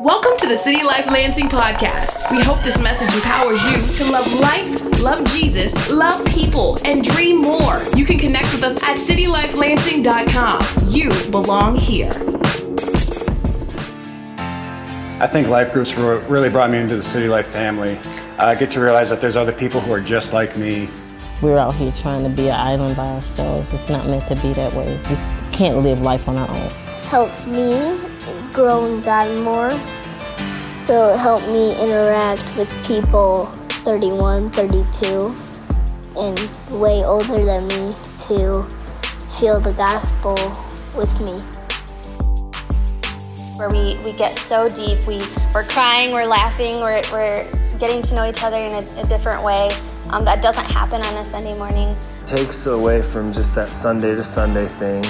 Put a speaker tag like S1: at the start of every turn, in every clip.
S1: Welcome to the City Life Lansing podcast. We hope this message empowers you to love life, love Jesus, love people, and dream more. You can connect with us at citylifelansing.com. You belong here.
S2: I think life groups really brought me into the City Life family. I get to realize that there's other people who are just like me.
S3: We're out here trying to be an island by ourselves. It's not meant to be that way. We can't live life on our own.
S4: Help me grow in God more. So it helped me interact with people 31, 32, and way older than me to feel the gospel with me.
S5: Where we, we get so deep, we, we're crying, we're laughing, we're, we're getting to know each other in a, a different way. Um, that doesn't happen on a Sunday morning.
S6: Takes away from just that Sunday to Sunday thing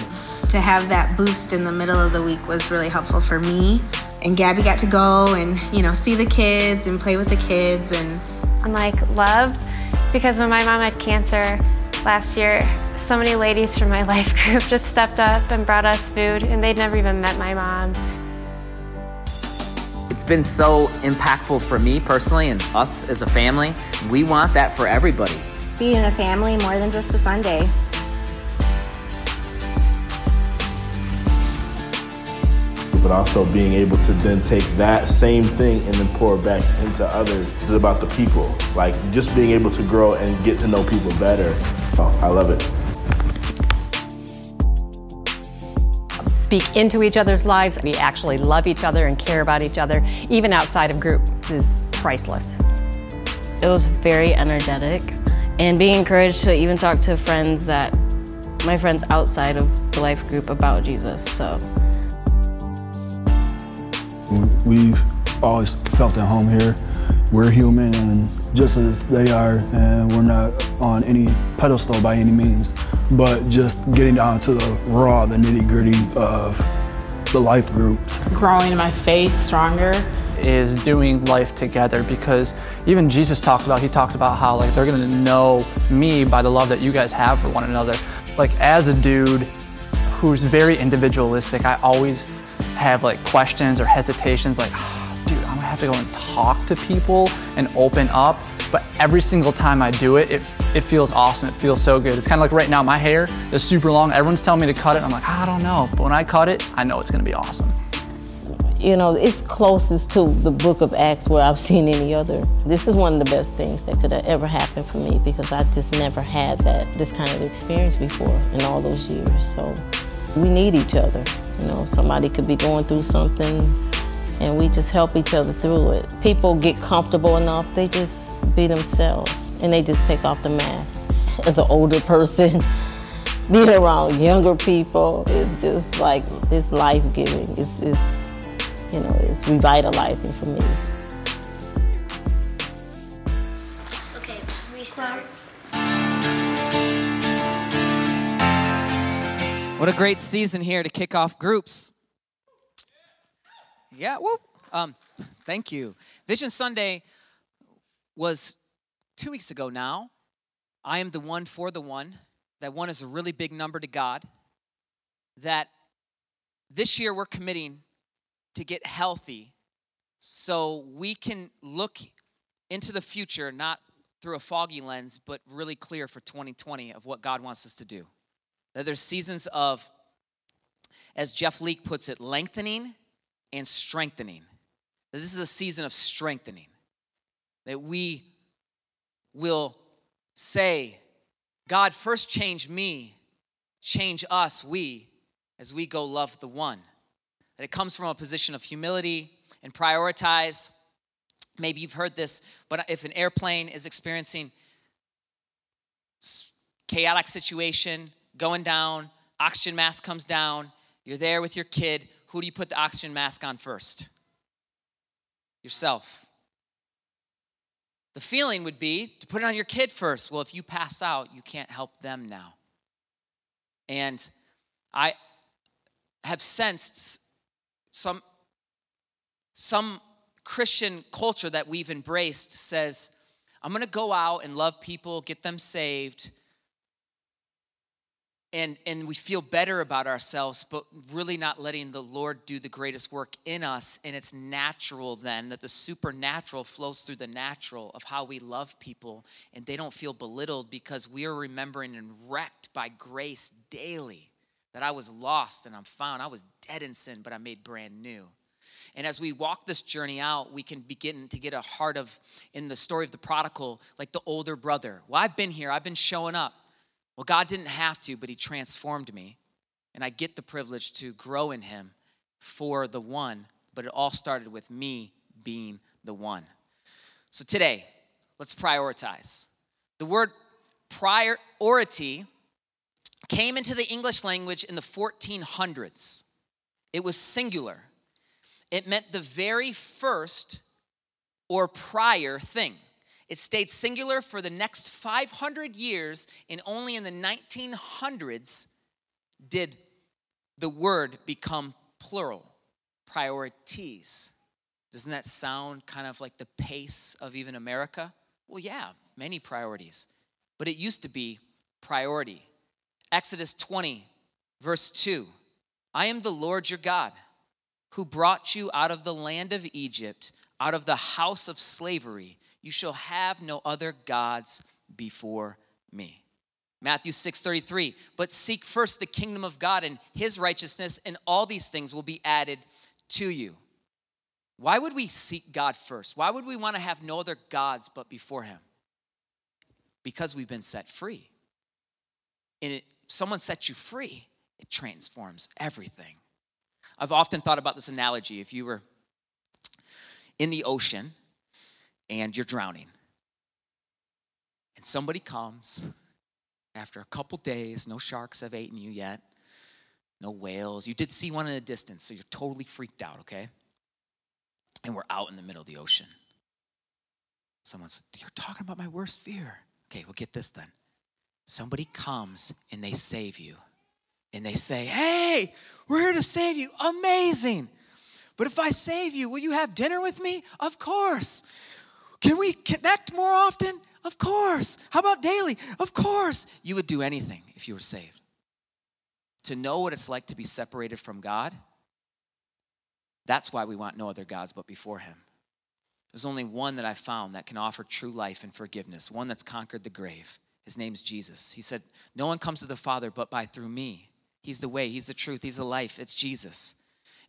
S7: to have that boost in the middle of the week was really helpful for me. And Gabby got to go and, you know, see the kids and play with the kids and
S8: I'm like loved because when my mom had cancer last year, so many ladies from my life group just stepped up and brought us food and they'd never even met my mom.
S9: It's been so impactful for me personally and us as a family. We want that for everybody.
S10: Feeding a family more than just a Sunday.
S11: Also being able to then take that same thing and then pour it back into others. is about the people, like just being able to grow and get to know people better. Oh, I love it.
S12: Speak into each other's lives. We actually love each other and care about each other, even outside of group, is priceless.
S3: It was very energetic and being encouraged to even talk to friends that my friends outside of the life group about Jesus. So
S13: We've always felt at home here. We're human and just as they are, and we're not on any pedestal by any means, but just getting down to the raw, the nitty gritty of the life groups.
S14: Growing my faith stronger is doing life together because even Jesus talked about, he talked about how like they're gonna know me by the love that you guys have for one another. Like as a dude who's very individualistic, I always have like questions or hesitations like, oh, dude, I'm gonna have to go and talk to people and open up. But every single time I do it, it, it feels awesome. It feels so good. It's kind of like right now, my hair is super long. Everyone's telling me to cut it. I'm like, I don't know. But when I cut it, I know it's gonna be awesome.
S3: You know, it's closest to the book of Acts where I've seen any other. This is one of the best things that could have ever happened for me because I just never had that this kind of experience before in all those years. So we need each other. You know, somebody could be going through something and we just help each other through it. People get comfortable enough, they just be themselves and they just take off the mask. As an older person, being around younger people is just like, it's life giving. It's, it's, you know, it's revitalizing for me.
S15: What a great season here to kick off groups. Yeah, whoop. Um, thank you. Vision Sunday was two weeks ago now. I am the one for the one. That one is a really big number to God. That this year we're committing to get healthy so we can look into the future, not through a foggy lens, but really clear for 2020 of what God wants us to do. That there's seasons of, as Jeff Leake puts it, lengthening and strengthening. That this is a season of strengthening. That we will say, God, first change me, change us, we, as we go love the one. That it comes from a position of humility and prioritize. Maybe you've heard this, but if an airplane is experiencing chaotic situation, going down, oxygen mask comes down, you're there with your kid. Who do you put the oxygen mask on first? Yourself. The feeling would be to put it on your kid first. Well, if you pass out, you can't help them now. And I have sensed some, some Christian culture that we've embraced says, I'm gonna go out and love people, get them saved, and and we feel better about ourselves but really not letting the lord do the greatest work in us and it's natural then that the supernatural flows through the natural of how we love people and they don't feel belittled because we are remembering and wrecked by grace daily that i was lost and i'm found i was dead in sin but i'm made brand new and as we walk this journey out, we can begin to get a heart of, in the story of the prodigal, like the older brother. Well, I've been here, I've been showing up. Well, God didn't have to, but He transformed me. And I get the privilege to grow in Him for the one, but it all started with me being the one. So today, let's prioritize. The word priority came into the English language in the 1400s. It was singular, it meant the very first or prior thing. It stayed singular for the next 500 years, and only in the 1900s did the word become plural priorities. Doesn't that sound kind of like the pace of even America? Well, yeah, many priorities. But it used to be priority. Exodus 20, verse 2 I am the Lord your God who brought you out of the land of Egypt, out of the house of slavery. You shall have no other gods before me. Matthew 6:33 But seek first the kingdom of God and his righteousness and all these things will be added to you. Why would we seek God first? Why would we want to have no other gods but before him? Because we've been set free. And it, someone sets you free, it transforms everything. I've often thought about this analogy. If you were in the ocean and you're drowning. And somebody comes after a couple days, no sharks have eaten you yet, no whales. You did see one in a distance, so you're totally freaked out, okay? And we're out in the middle of the ocean. Someone said, You're talking about my worst fear. Okay, well, get this then. Somebody comes and they save you. And they say, Hey, we're here to save you. Amazing. But if I save you, will you have dinner with me? Of course. Can we connect more often? Of course. How about daily? Of course. You would do anything if you were saved. To know what it's like to be separated from God, that's why we want no other gods but before Him. There's only one that I found that can offer true life and forgiveness, one that's conquered the grave. His name's Jesus. He said, No one comes to the Father but by through me. He's the way, He's the truth, He's the life. It's Jesus.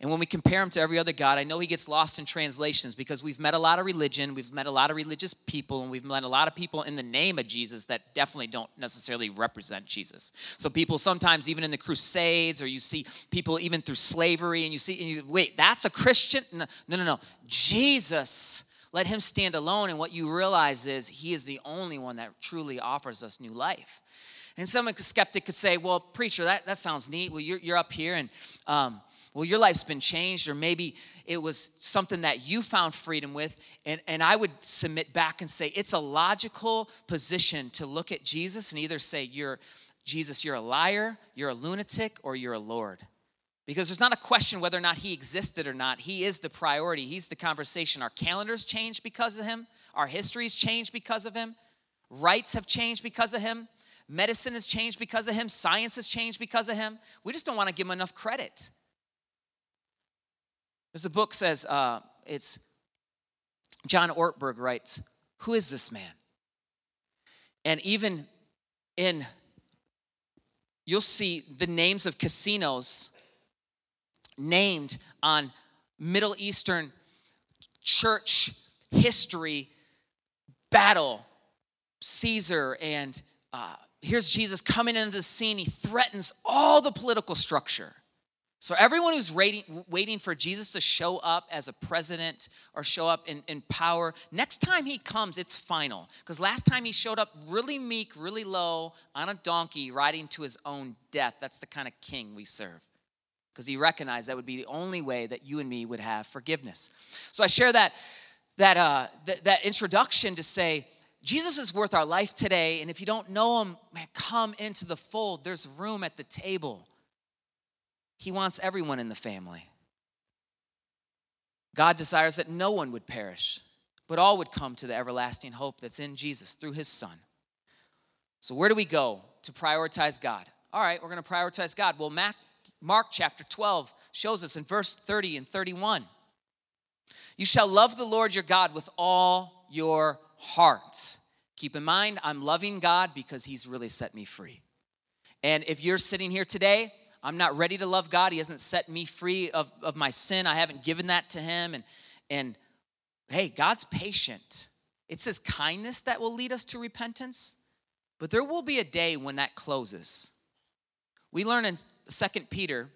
S15: And when we compare him to every other God, I know he gets lost in translations because we've met a lot of religion, we've met a lot of religious people, and we've met a lot of people in the name of Jesus that definitely don't necessarily represent Jesus. So people sometimes, even in the Crusades, or you see people even through slavery, and you see, and you, wait, that's a Christian? No, no, no. Jesus. Let him stand alone, and what you realize is he is the only one that truly offers us new life. And some skeptic could say, well, preacher, that, that sounds neat. Well, you're, you're up here and um, well, your life's been changed, or maybe it was something that you found freedom with. And, and I would submit back and say it's a logical position to look at Jesus and either say, You're Jesus, you're a liar, you're a lunatic, or you're a Lord. Because there's not a question whether or not he existed or not. He is the priority, he's the conversation. Our calendars changed because of him, our histories changed because of him, rights have changed because of him. Medicine has changed because of him. Science has changed because of him. We just don't want to give him enough credit. There's a book says uh, it's John Ortberg writes, "Who is this man?" And even in you'll see the names of casinos named on Middle Eastern church history battle. Caesar and uh, here's Jesus coming into the scene. He threatens all the political structure. So, everyone who's waiting, waiting for Jesus to show up as a president or show up in, in power, next time he comes, it's final. Because last time he showed up really meek, really low, on a donkey, riding to his own death. That's the kind of king we serve. Because he recognized that would be the only way that you and me would have forgiveness. So, I share that, that, uh, th- that introduction to say, Jesus is worth our life today. And if you don't know him, man, come into the fold. There's room at the table. He wants everyone in the family. God desires that no one would perish, but all would come to the everlasting hope that's in Jesus through his Son. So, where do we go to prioritize God? all right, we're going to prioritize God. Well, Mark, Mark chapter 12 shows us in verse 30 and 31 You shall love the Lord your God with all your heart. Keep in mind, I'm loving God because he's really set me free. And if you're sitting here today, I'm not ready to love God. He hasn't set me free of, of my sin. I haven't given that to him. And, and hey, God's patient. It's his kindness that will lead us to repentance. But there will be a day when that closes. We learn in 2 Peter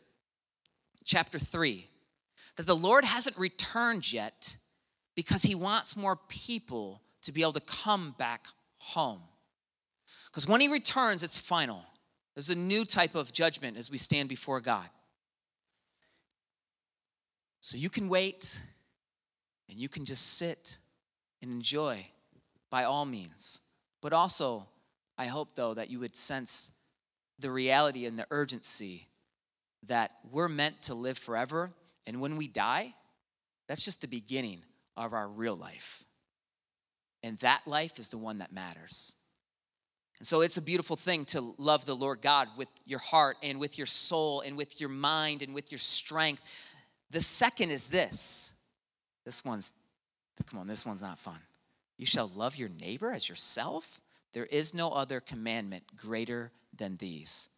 S15: chapter 3 that the Lord hasn't returned yet because he wants more people to be able to come back home. Because when he returns, it's final. There's a new type of judgment as we stand before God. So you can wait and you can just sit and enjoy by all means. But also, I hope though that you would sense the reality and the urgency that we're meant to live forever. And when we die, that's just the beginning of our real life. And that life is the one that matters. And so it's a beautiful thing to love the Lord God with your heart and with your soul and with your mind and with your strength. The second is this. This one's, come on, this one's not fun. You shall love your neighbor as yourself. There is no other commandment greater than these.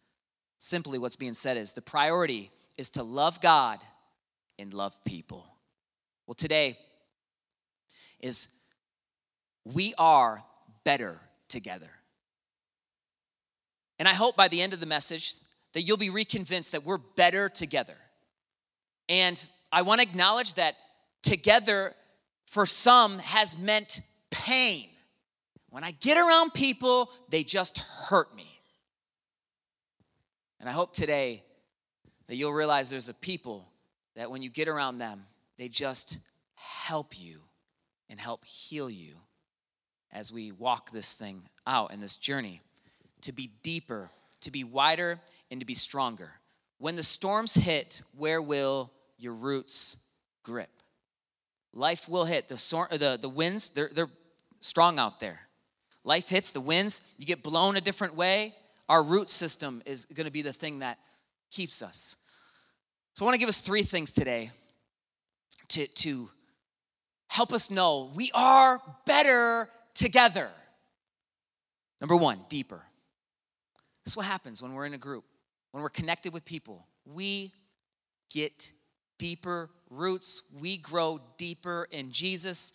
S15: Simply, what's being said is the priority is to love God and love people. Well, today is we are better together. And I hope by the end of the message that you'll be reconvinced that we're better together. And I want to acknowledge that together for some has meant pain. When I get around people, they just hurt me. And I hope today that you'll realize there's a people that when you get around them, they just help you and help heal you as we walk this thing out in this journey to be deeper, to be wider, and to be stronger. When the storms hit, where will your roots grip? Life will hit. The, the, the winds, they're, they're strong out there. Life hits, the winds, you get blown a different way. Our root system is going to be the thing that keeps us. So I want to give us three things today to, to help us know we are better together. Number one, deeper. This is what happens when we're in a group, when we're connected with people. We get deeper roots, we grow deeper in Jesus.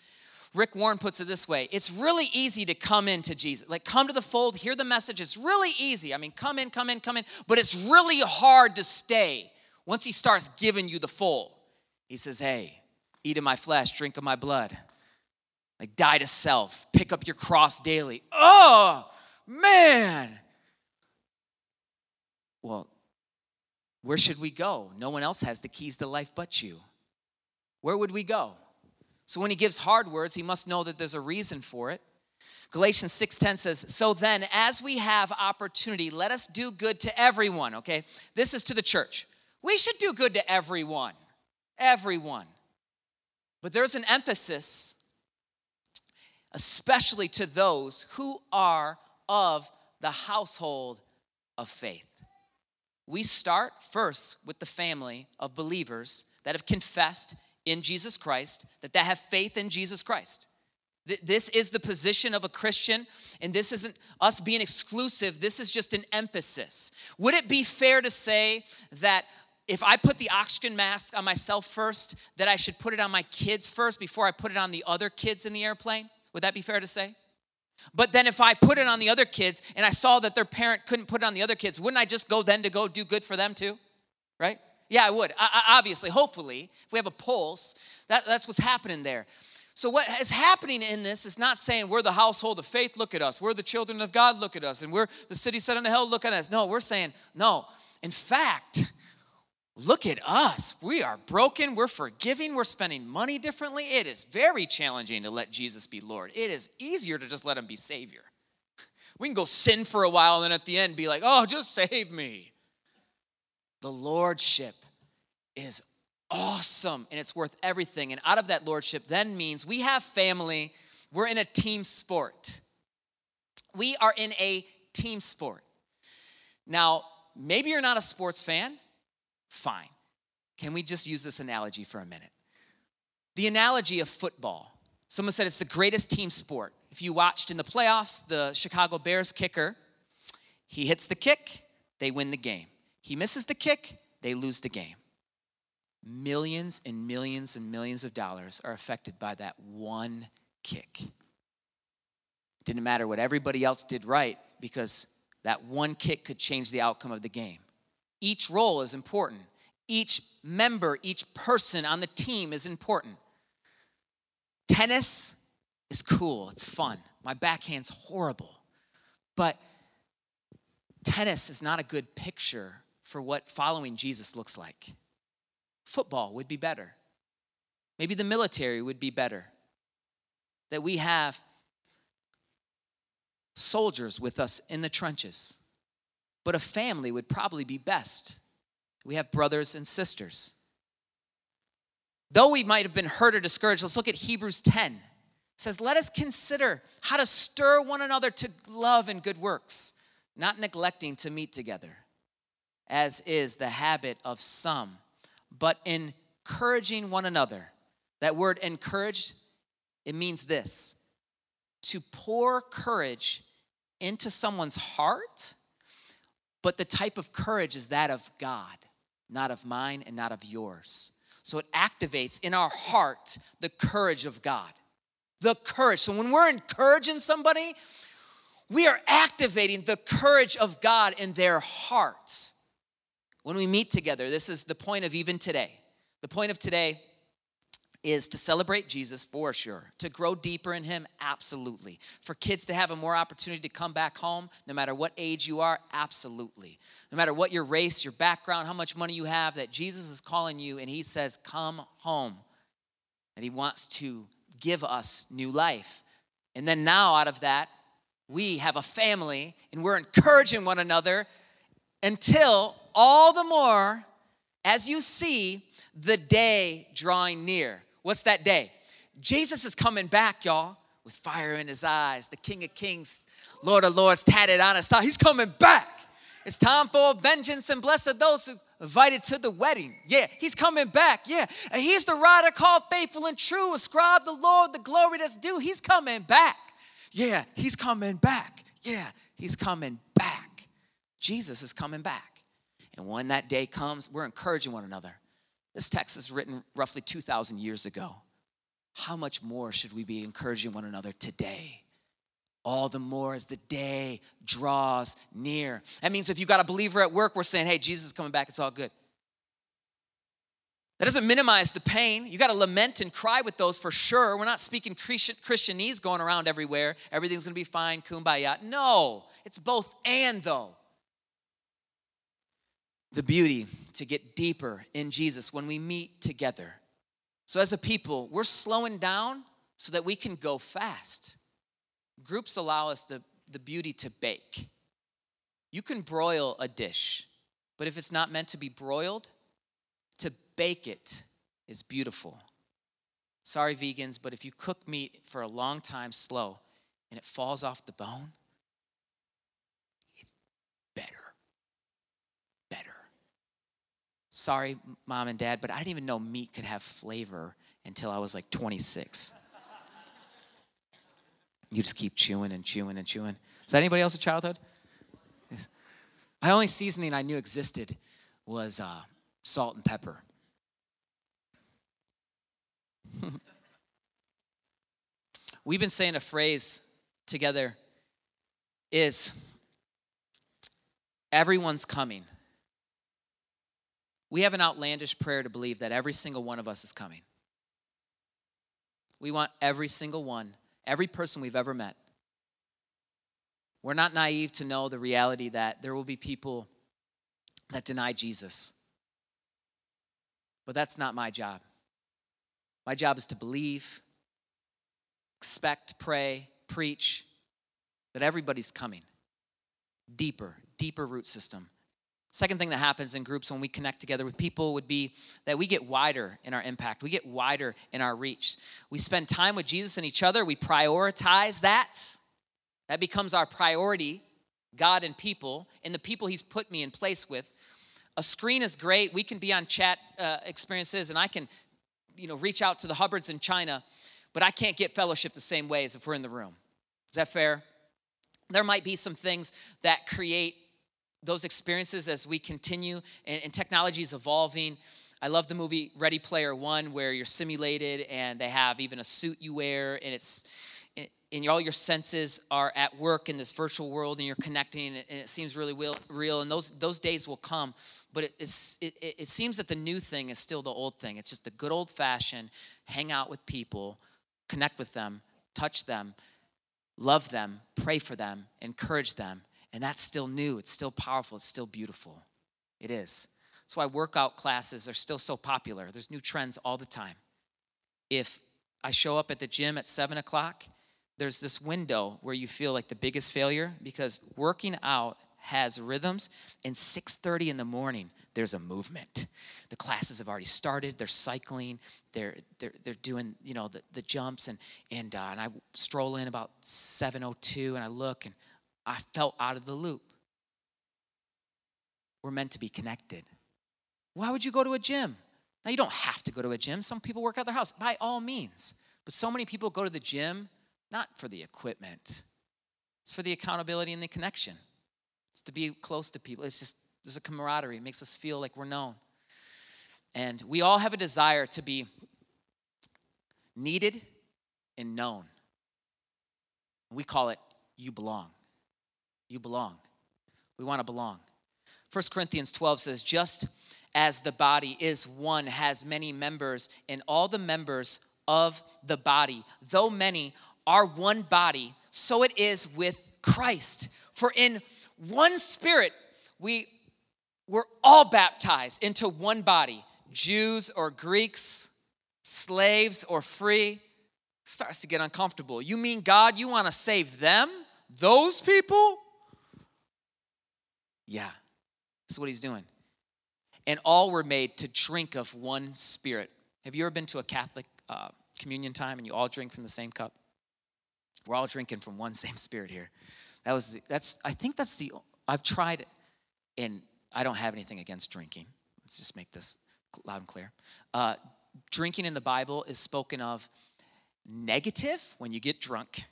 S15: Rick Warren puts it this way it's really easy to come into Jesus. Like, come to the fold, hear the message. It's really easy. I mean, come in, come in, come in. But it's really hard to stay once he starts giving you the full. He says, hey, eat of my flesh, drink of my blood. Like, die to self, pick up your cross daily. Oh, man. Well, where should we go? No one else has the keys to life but you. Where would we go? So when he gives hard words, he must know that there's a reason for it. Galatians 6:10 says, "So then as we have opportunity, let us do good to everyone." Okay? This is to the church. We should do good to everyone. Everyone. But there's an emphasis especially to those who are of the household of faith. We start first with the family of believers that have confessed in Jesus Christ, that they have faith in Jesus Christ. This is the position of a Christian, and this isn't us being exclusive, this is just an emphasis. Would it be fair to say that if I put the oxygen mask on myself first, that I should put it on my kids first before I put it on the other kids in the airplane? Would that be fair to say? But then if I put it on the other kids and I saw that their parent couldn't put it on the other kids, wouldn't I just go then to go do good for them too? Right? Yeah, I would. I, I, obviously, hopefully, if we have a pulse, that, that's what's happening there. So, what is happening in this is not saying we're the household of faith, look at us. We're the children of God, look at us. And we're the city set on the hill, look at us. No, we're saying, no. In fact, Look at us. We are broken. We're forgiving. We're spending money differently. It is very challenging to let Jesus be Lord. It is easier to just let him be Savior. We can go sin for a while and then at the end be like, oh, just save me. The Lordship is awesome and it's worth everything. And out of that Lordship then means we have family. We're in a team sport. We are in a team sport. Now, maybe you're not a sports fan. Fine. Can we just use this analogy for a minute? The analogy of football. Someone said it's the greatest team sport. If you watched in the playoffs, the Chicago Bears kicker, he hits the kick, they win the game. He misses the kick, they lose the game. Millions and millions and millions of dollars are affected by that one kick. Didn't matter what everybody else did right because that one kick could change the outcome of the game. Each role is important. Each member, each person on the team is important. Tennis is cool, it's fun. My backhand's horrible. But tennis is not a good picture for what following Jesus looks like. Football would be better. Maybe the military would be better. That we have soldiers with us in the trenches. But a family would probably be best. We have brothers and sisters. Though we might have been hurt or discouraged, let's look at Hebrews 10. It says, Let us consider how to stir one another to love and good works, not neglecting to meet together, as is the habit of some, but encouraging one another. That word encouraged, it means this to pour courage into someone's heart, but the type of courage is that of God, not of mine and not of yours. So it activates in our heart the courage of God. The courage. So when we're encouraging somebody, we are activating the courage of God in their hearts. When we meet together, this is the point of even today. The point of today is to celebrate Jesus for sure, to grow deeper in Him, absolutely. For kids to have a more opportunity to come back home, no matter what age you are, absolutely. No matter what your race, your background, how much money you have, that Jesus is calling you and He says, Come home. And He wants to give us new life. And then now, out of that, we have a family and we're encouraging one another until all the more as you see the day drawing near. What's that day? Jesus is coming back, y'all, with fire in his eyes, the King of Kings, Lord of Lords tatted on his thigh. He's coming back. It's time for vengeance and blessed those who invited to the wedding. Yeah, he's coming back. Yeah, and he's the rider called faithful and true. Ascribe the Lord the glory that's due. He's coming back. Yeah, he's coming back. Yeah, he's coming back. Jesus is coming back. And when that day comes, we're encouraging one another. This text is written roughly 2,000 years ago. How much more should we be encouraging one another today? All the more as the day draws near. That means if you've got a believer at work, we're saying, hey, Jesus is coming back, it's all good. That doesn't minimize the pain. You got to lament and cry with those for sure. We're not speaking Christianese going around everywhere. Everything's going to be fine, kumbaya. No, it's both and though the beauty to get deeper in Jesus when we meet together. So, as a people, we're slowing down so that we can go fast. Groups allow us the, the beauty to bake. You can broil a dish, but if it's not meant to be broiled, to bake it is beautiful. Sorry, vegans, but if you cook meat for a long time slow and it falls off the bone, Sorry, mom and dad, but I didn't even know meat could have flavor until I was like 26. You just keep chewing and chewing and chewing. Is that anybody else's childhood? Yes. My only seasoning I knew existed was uh, salt and pepper. We've been saying a phrase together is everyone's coming. We have an outlandish prayer to believe that every single one of us is coming. We want every single one, every person we've ever met. We're not naive to know the reality that there will be people that deny Jesus. But that's not my job. My job is to believe, expect, pray, preach that everybody's coming. Deeper, deeper root system. Second thing that happens in groups when we connect together with people would be that we get wider in our impact. We get wider in our reach. We spend time with Jesus and each other. We prioritize that. That becomes our priority God and people and the people He's put me in place with. A screen is great. We can be on chat uh, experiences and I can, you know, reach out to the Hubbards in China, but I can't get fellowship the same way as if we're in the room. Is that fair? There might be some things that create those experiences as we continue and, and technology is evolving. I love the movie Ready Player One, where you're simulated and they have even a suit you wear, and it's and all your senses are at work in this virtual world, and you're connecting, and it seems really real. And those those days will come, but it, it, it seems that the new thing is still the old thing. It's just the good old fashioned hang out with people, connect with them, touch them, love them, pray for them, encourage them, and that's still new. It's still powerful. It's still beautiful. It is. That's why workout classes are still so popular. There's new trends all the time. If I show up at the gym at seven o'clock, there's this window where you feel like the biggest failure because working out has rhythms and 6.30 in the morning there's a movement the classes have already started they're cycling they're they're, they're doing you know the, the jumps and and, uh, and i stroll in about 7.02 and i look and i felt out of the loop we're meant to be connected why would you go to a gym? Now, you don't have to go to a gym. Some people work out their house, by all means. But so many people go to the gym not for the equipment, it's for the accountability and the connection. It's to be close to people. It's just, there's a camaraderie. It makes us feel like we're known. And we all have a desire to be needed and known. We call it you belong. You belong. We want to belong. 1 Corinthians 12 says, just as the body is one, has many members, and all the members of the body, though many, are one body, so it is with Christ. For in one spirit we were all baptized into one body, Jews or Greeks, slaves or free. Starts to get uncomfortable. You mean God, you want to save them? Those people? Yeah, that's what he's doing and all were made to drink of one spirit. Have you ever been to a Catholic uh, communion time and you all drink from the same cup? We're all drinking from one same spirit here. That was the, that's I think that's the I've tried it, and I don't have anything against drinking. Let's just make this loud and clear. Uh, drinking in the Bible is spoken of negative when you get drunk,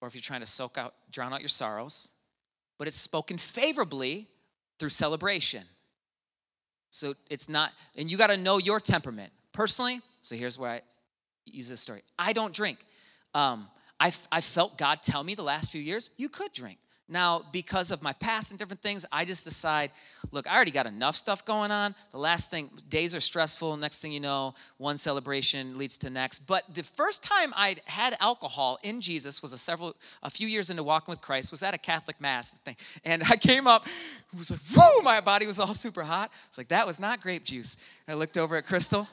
S15: or if you're trying to soak out, drown out your sorrows, but it's spoken favorably through celebration. So it's not, and you got to know your temperament. Personally, so here's where I use this story I don't drink. Um, I, I felt God tell me the last few years, you could drink. Now, because of my past and different things, I just decide, look, I already got enough stuff going on. The last thing, days are stressful. Next thing you know, one celebration leads to next. But the first time I had alcohol in Jesus was a several, a few years into walking with Christ. Was at a Catholic mass thing, and I came up, it was like, whoo, my body was all super hot. It's like that was not grape juice. I looked over at Crystal,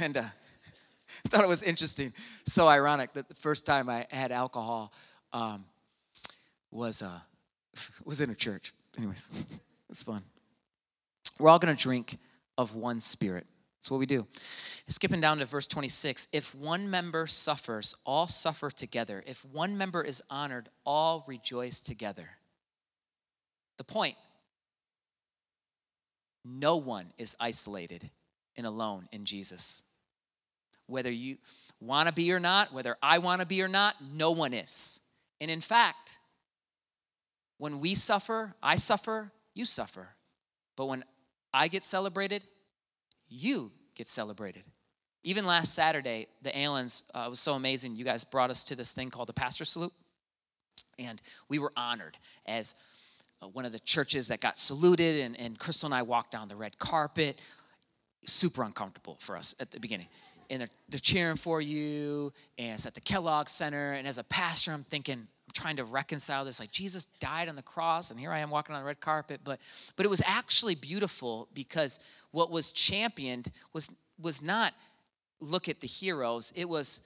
S15: and uh, thought it was interesting. So ironic that the first time I had alcohol. Um, was uh, was in a church. Anyways, it's fun. We're all going to drink of one spirit. That's what we do. Skipping down to verse 26 if one member suffers, all suffer together. If one member is honored, all rejoice together. The point no one is isolated and alone in Jesus. Whether you want to be or not, whether I want to be or not, no one is. And in fact, when we suffer, I suffer, you suffer. But when I get celebrated, you get celebrated. Even last Saturday, the Allens uh, was so amazing. You guys brought us to this thing called the Pastor Salute. And we were honored as uh, one of the churches that got saluted. And, and Crystal and I walked down the red carpet. Super uncomfortable for us at the beginning. And they're, they're cheering for you. And it's at the Kellogg Center. And as a pastor, I'm thinking, trying to reconcile this like jesus died on the cross and here i am walking on the red carpet but but it was actually beautiful because what was championed was was not look at the heroes it was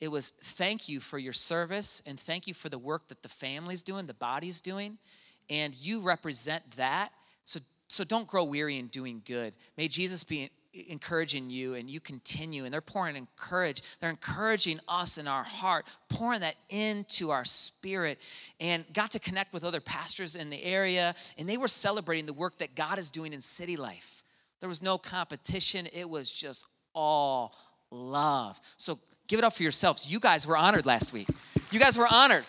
S15: it was thank you for your service and thank you for the work that the family's doing the body's doing and you represent that. So so don't grow weary in doing good. May jesus be encouraging you and you continue and they're pouring encourage they're encouraging us in our heart pouring that into our spirit. And got to connect with other pastors in the area and they were celebrating the work that god is doing in city life. There was no competition. It was just all love. So give it up for yourselves. You guys were honored last week. You guys were honored.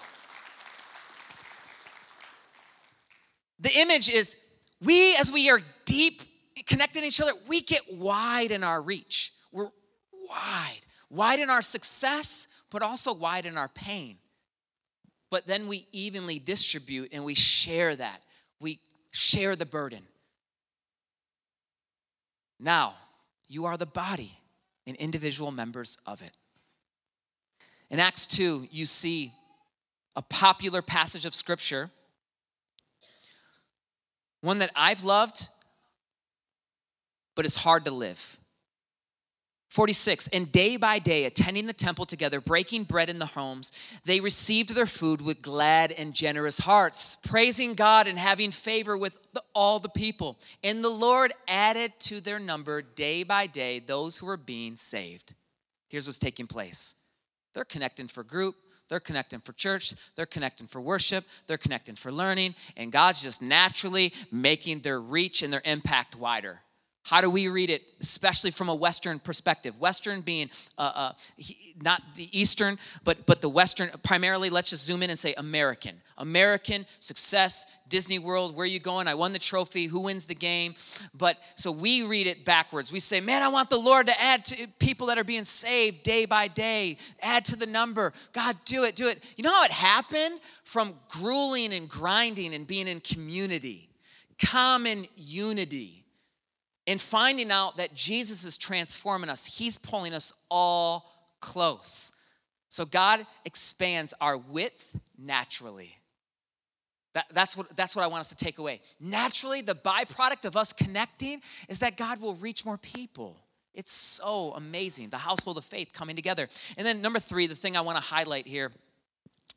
S15: The image is we as we are deep connected to each other, we get wide in our reach. We're wide, wide in our success, but also wide in our pain. But then we evenly distribute and we share that. We share the burden. Now, you are the body and individual members of it. In Acts 2, you see a popular passage of scripture, one that I've loved but it's hard to live. 46, and day by day, attending the temple together, breaking bread in the homes, they received their food with glad and generous hearts, praising God and having favor with the, all the people. And the Lord added to their number day by day those who were being saved. Here's what's taking place they're connecting for group, they're connecting for church, they're connecting for worship, they're connecting for learning, and God's just naturally making their reach and their impact wider. How do we read it, especially from a Western perspective? Western being uh, uh, not the Eastern, but, but the Western, primarily, let's just zoom in and say American. American, success, Disney World, where are you going? I won the trophy, who wins the game? But so we read it backwards. We say, man, I want the Lord to add to people that are being saved day by day, add to the number. God, do it, do it. You know how it happened? From grueling and grinding and being in community, common unity and finding out that Jesus is transforming us, He's pulling us all close. So God expands our width naturally. That, that's, what, that's what I want us to take away. Naturally, the byproduct of us connecting is that God will reach more people. It's so amazing. The household of faith coming together. And then, number three, the thing I want to highlight here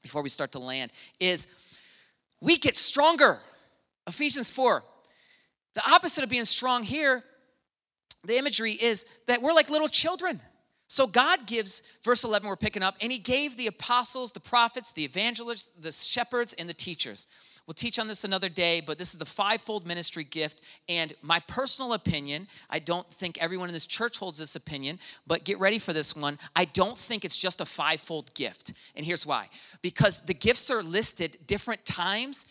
S15: before we start to land is we get stronger. Ephesians 4 the opposite of being strong here, the imagery is that we're like little children. So God gives, verse 11, we're picking up, and He gave the apostles, the prophets, the evangelists, the shepherds, and the teachers. We'll teach on this another day, but this is the fivefold ministry gift. And my personal opinion, I don't think everyone in this church holds this opinion, but get ready for this one. I don't think it's just a fivefold gift. And here's why because the gifts are listed different times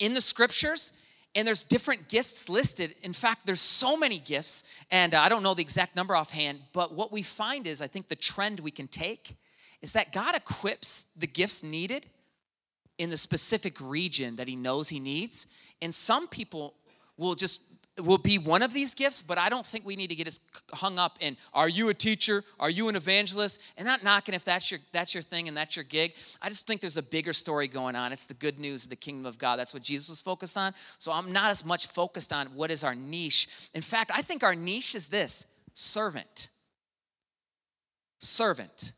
S15: in the scriptures and there's different gifts listed. In fact, there's so many gifts, and uh, I don't know the exact number offhand, but what we find is I think the trend we can take is that God equips the gifts needed in the specific region that He knows He needs. And some people will just will be one of these gifts, but I don't think we need to get us hung up in are you a teacher? Are you an evangelist? And not knocking if that's your that's your thing and that's your gig. I just think there's a bigger story going on. It's the good news of the kingdom of God. That's what Jesus was focused on. So I'm not as much focused on what is our niche. In fact, I think our niche is this servant. Servant.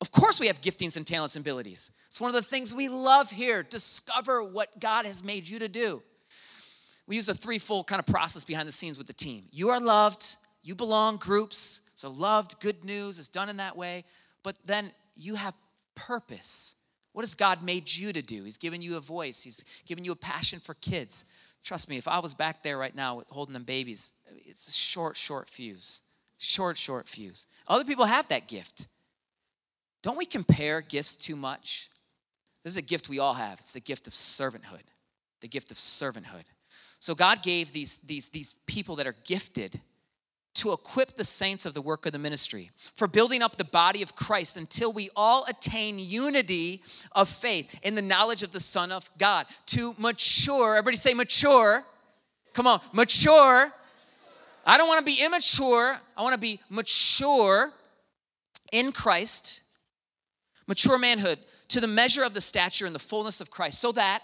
S15: Of course, we have giftings and talents and abilities. It's one of the things we love here. Discover what God has made you to do we use a threefold kind of process behind the scenes with the team. You are loved, you belong, groups. So, loved, good news is done in that way. But then you have purpose. What has God made you to do? He's given you a voice, He's given you a passion for kids. Trust me, if I was back there right now holding them babies, it's a short, short fuse. Short, short fuse. Other people have that gift. Don't we compare gifts too much? There's a gift we all have. It's the gift of servanthood. The gift of servanthood. So God gave these, these, these people that are gifted to equip the saints of the work of the ministry for building up the body of Christ until we all attain unity of faith in the knowledge of the Son of God. To mature, everybody say mature. Come on, mature. I don't want to be immature. I want to be mature in Christ, mature manhood, to the measure of the stature and the fullness of Christ, so that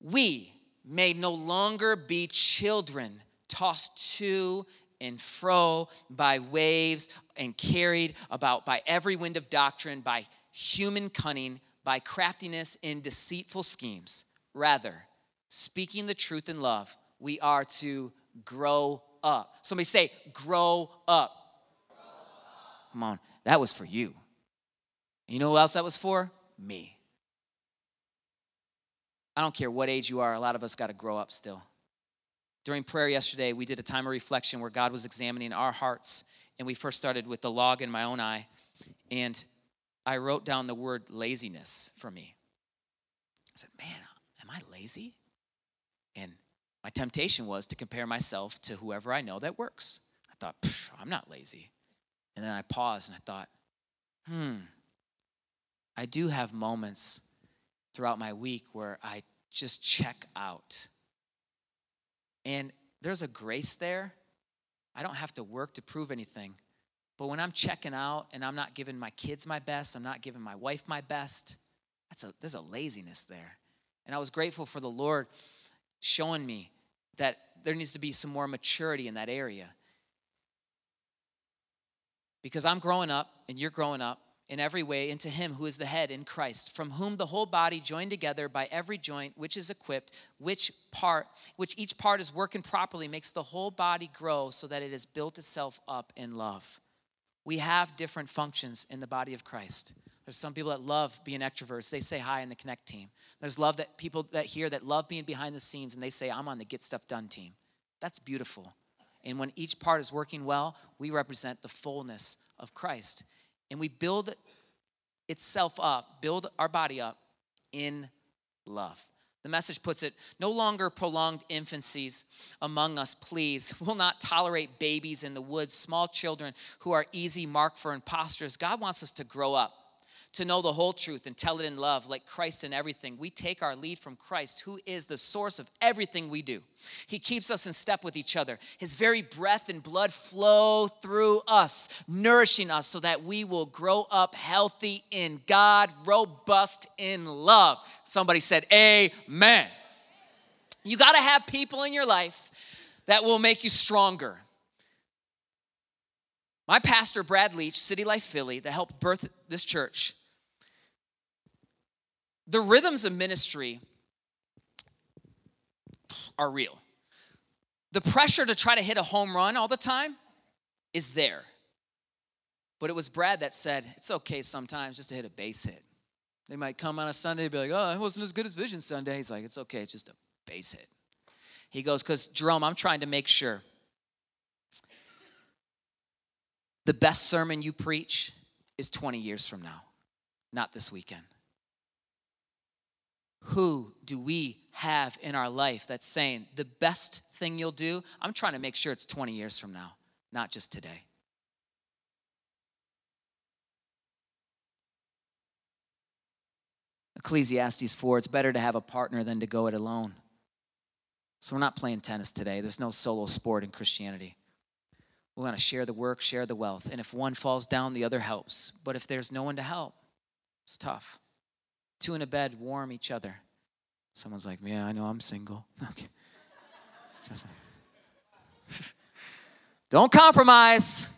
S15: we, may no longer be children tossed to and fro by waves and carried about by every wind of doctrine, by human cunning, by craftiness in deceitful schemes. Rather, speaking the truth in love, we are to grow up. Somebody say, grow up. Come on, that was for you. You know who else that was for? Me. I don't care what age you are, a lot of us got to grow up still. During prayer yesterday, we did a time of reflection where God was examining our hearts, and we first started with the log in my own eye, and I wrote down the word laziness for me. I said, Man, am I lazy? And my temptation was to compare myself to whoever I know that works. I thought, I'm not lazy. And then I paused and I thought, hmm, I do have moments throughout my week where I just check out. And there's a grace there. I don't have to work to prove anything. But when I'm checking out and I'm not giving my kids my best, I'm not giving my wife my best, that's a, there's a laziness there. And I was grateful for the Lord showing me that there needs to be some more maturity in that area. Because I'm growing up and you're growing up in every way into him who is the head in Christ, from whom the whole body joined together by every joint which is equipped, which part, which each part is working properly, makes the whole body grow so that it has built itself up in love. We have different functions in the body of Christ. There's some people that love being extroverts. They say hi in the Connect team. There's love that people that hear that love being behind the scenes and they say, I'm on the Get Stuff Done team. That's beautiful. And when each part is working well, we represent the fullness of Christ. And we build itself up, build our body up in love. The message puts it no longer prolonged infancies among us, please. We'll not tolerate babies in the woods, small children who are easy mark for imposters. God wants us to grow up to know the whole truth and tell it in love, like Christ in everything. We take our lead from Christ, who is the source of everything we do. He keeps us in step with each other. His very breath and blood flow through us, nourishing us so that we will grow up healthy in God, robust in love. Somebody said, Amen. You got to have people in your life that will make you stronger. My pastor, Brad Leach, City Life Philly, that helped birth this church, the rhythms of ministry are real. The pressure to try to hit a home run all the time is there. But it was Brad that said, it's okay sometimes just to hit a base hit. They might come on a Sunday and be like, oh, it wasn't as good as Vision Sunday. He's like, it's okay, it's just a base hit. He goes, because Jerome, I'm trying to make sure the best sermon you preach is 20 years from now, not this weekend who do we have in our life that's saying the best thing you'll do? I'm trying to make sure it's 20 years from now, not just today. Ecclesiastes 4 it's better to have a partner than to go it alone. So we're not playing tennis today. There's no solo sport in Christianity. We want to share the work, share the wealth. And if one falls down, the other helps. But if there's no one to help, it's tough. Two in a bed warm each other. Someone's like, Yeah, I know I'm single. Okay. Don't compromise.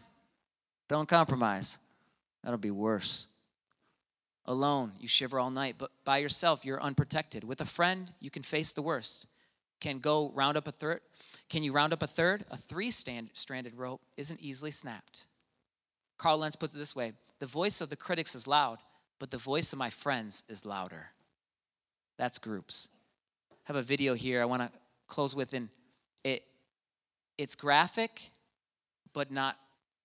S15: Don't compromise. That'll be worse. Alone, you shiver all night, but by yourself, you're unprotected. With a friend, you can face the worst. Can go round up a third. Can you round up a third? A three stranded rope isn't easily snapped. Carl Lentz puts it this way The voice of the critics is loud, but the voice of my friends is louder. That's groups. I have a video here I want to close with, and it, it's graphic, but not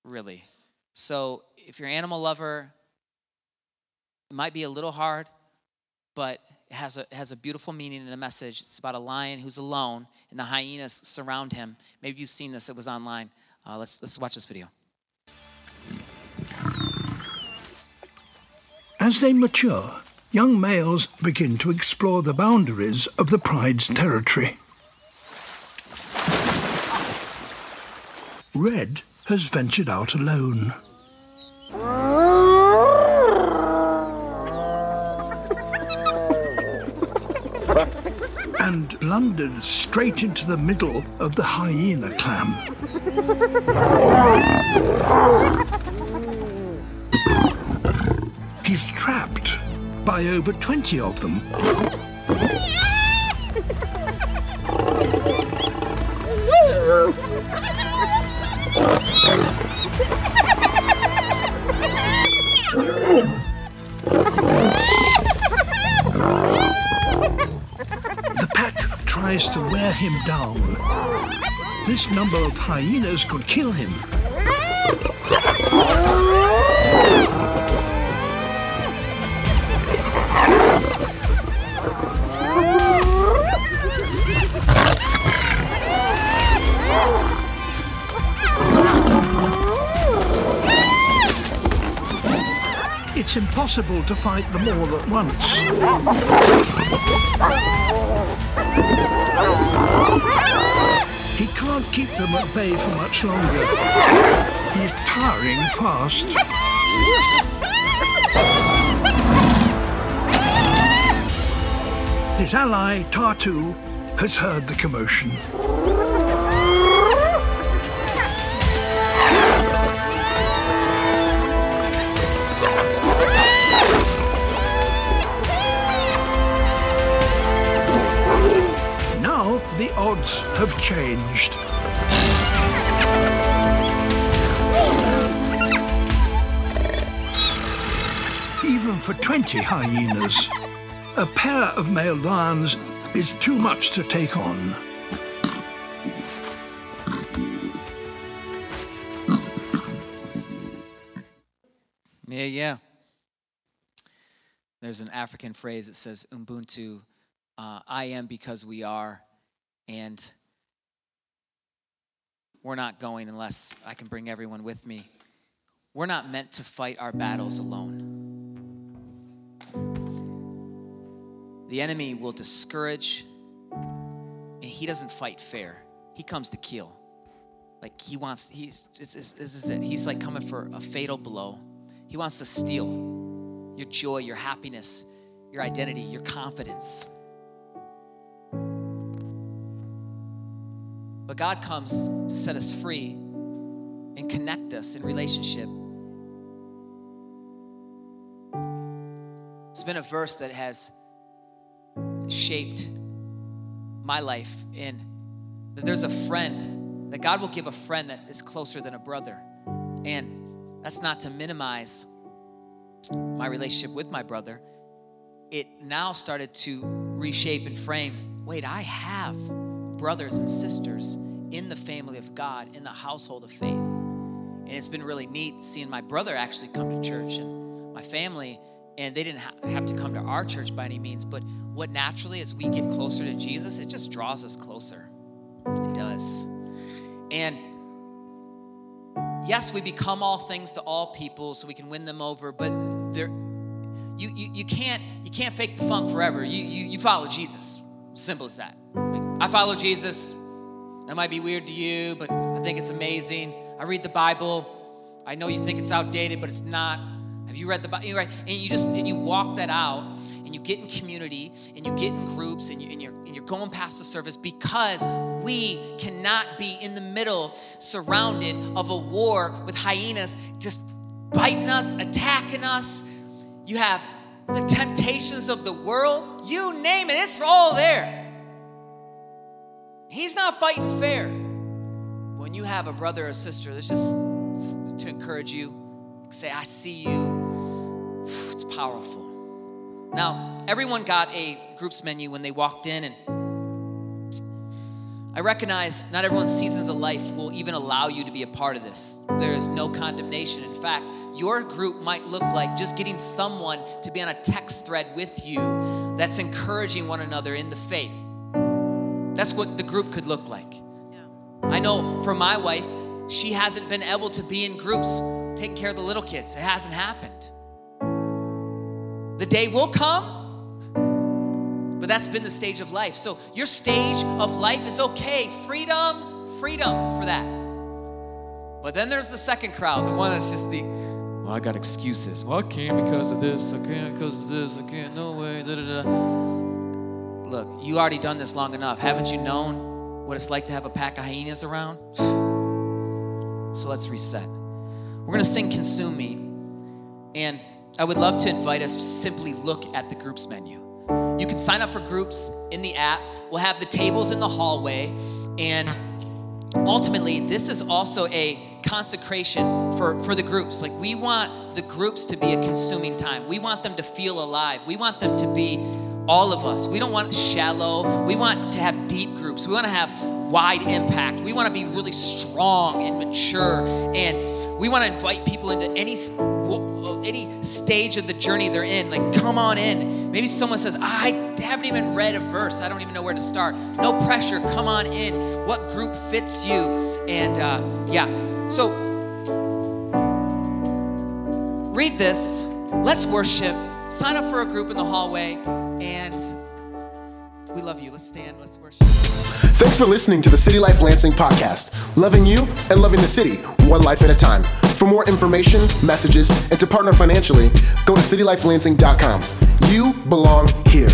S15: really. So if you're an animal lover, it might be a little hard, but it has a, it has a beautiful meaning and a message. It's about a lion who's alone, and the hyenas surround him. Maybe you've seen this, it was online. Uh, let's, let's watch this video.
S16: As they mature, young males begin to explore the boundaries of the pride's territory. Red has ventured out alone. and blundered straight into the middle of the hyena clan. He's trapped by over 20 of them. the pack tries to wear him down. This number of hyenas could kill him. Impossible to fight them all at once. He can't keep them at bay for much longer. He's tiring fast. His ally, Tartu, has heard the commotion. Odds have changed. Even for 20 hyenas, a pair of male lions is too much to take on.
S15: Yeah, yeah. There's an African phrase that says Ubuntu, uh, I am because we are, and we're not going unless I can bring everyone with me. We're not meant to fight our battles alone. The enemy will discourage, and he doesn't fight fair. He comes to kill. Like he wants, he's, this is it. He's like coming for a fatal blow. He wants to steal your joy, your happiness, your identity, your confidence. But God comes to set us free and connect us in relationship. It's been a verse that has shaped my life in that there's a friend, that God will give a friend that is closer than a brother. And that's not to minimize my relationship with my brother. It now started to reshape and frame wait, I have brothers and sisters in the family of God, in the household of faith. And it's been really neat seeing my brother actually come to church and my family, and they didn't ha- have to come to our church by any means. But what naturally, as we get closer to Jesus, it just draws us closer. It does. And yes, we become all things to all people so we can win them over, but there you, you, you can't you can't fake the funk forever. You, you you follow Jesus. Simple as that. Like, I follow Jesus. That might be weird to you, but I think it's amazing. I read the Bible. I know you think it's outdated, but it's not. Have you read the Bible? Right? And you just and you walk that out and you get in community and you get in groups and, you, and, you're, and you're going past the service because we cannot be in the middle surrounded of a war with hyenas just biting us, attacking us. You have the temptations of the world, you name it, it's all there. He's not fighting fair. When you have a brother or sister that's just to encourage you, say, I see you, it's powerful. Now, everyone got a groups menu when they walked in, and I recognize not everyone's seasons of life will even allow you to be a part of this. There is no condemnation. In fact, your group might look like just getting someone to be on a text thread with you that's encouraging one another in the faith. That's what the group could look like. I know for my wife, she hasn't been able to be in groups taking care of the little kids. It hasn't happened. The day will come, but that's been the stage of life. So your stage of life is okay. Freedom, freedom for that. But then there's the second crowd, the one that's just the, well, I got excuses. Well, I can't because of this. I can't because of this. I can't. No way. Da, da, da. Look, you already done this long enough. Haven't you known what it's like to have a pack of hyenas around? So let's reset. We're going to sing Consume Me. And I would love to invite us to simply look at the groups menu. You can sign up for groups in the app. We'll have the tables in the hallway. And ultimately, this is also a consecration for, for the groups. Like, we want the groups to be a consuming time. We want them to feel alive. We want them to be all of us. We don't want shallow. We want to have deep groups. We want to have wide impact. We want to be really strong and mature. And we want to invite people into any any stage of the journey they're in. Like, come on in. Maybe someone says, I haven't even read a verse. I don't even know where to start. No pressure. Come on in. What group fits you? And uh, yeah. So read this. Let's worship. Sign up for a group in the hallway. And we love you. Let's stand. Let's worship.
S17: Thanks for listening to the City Life Lansing podcast. Loving you and loving the city, one life at a time. For more information, messages, and to partner financially, go to citylifelansing.com. You belong here.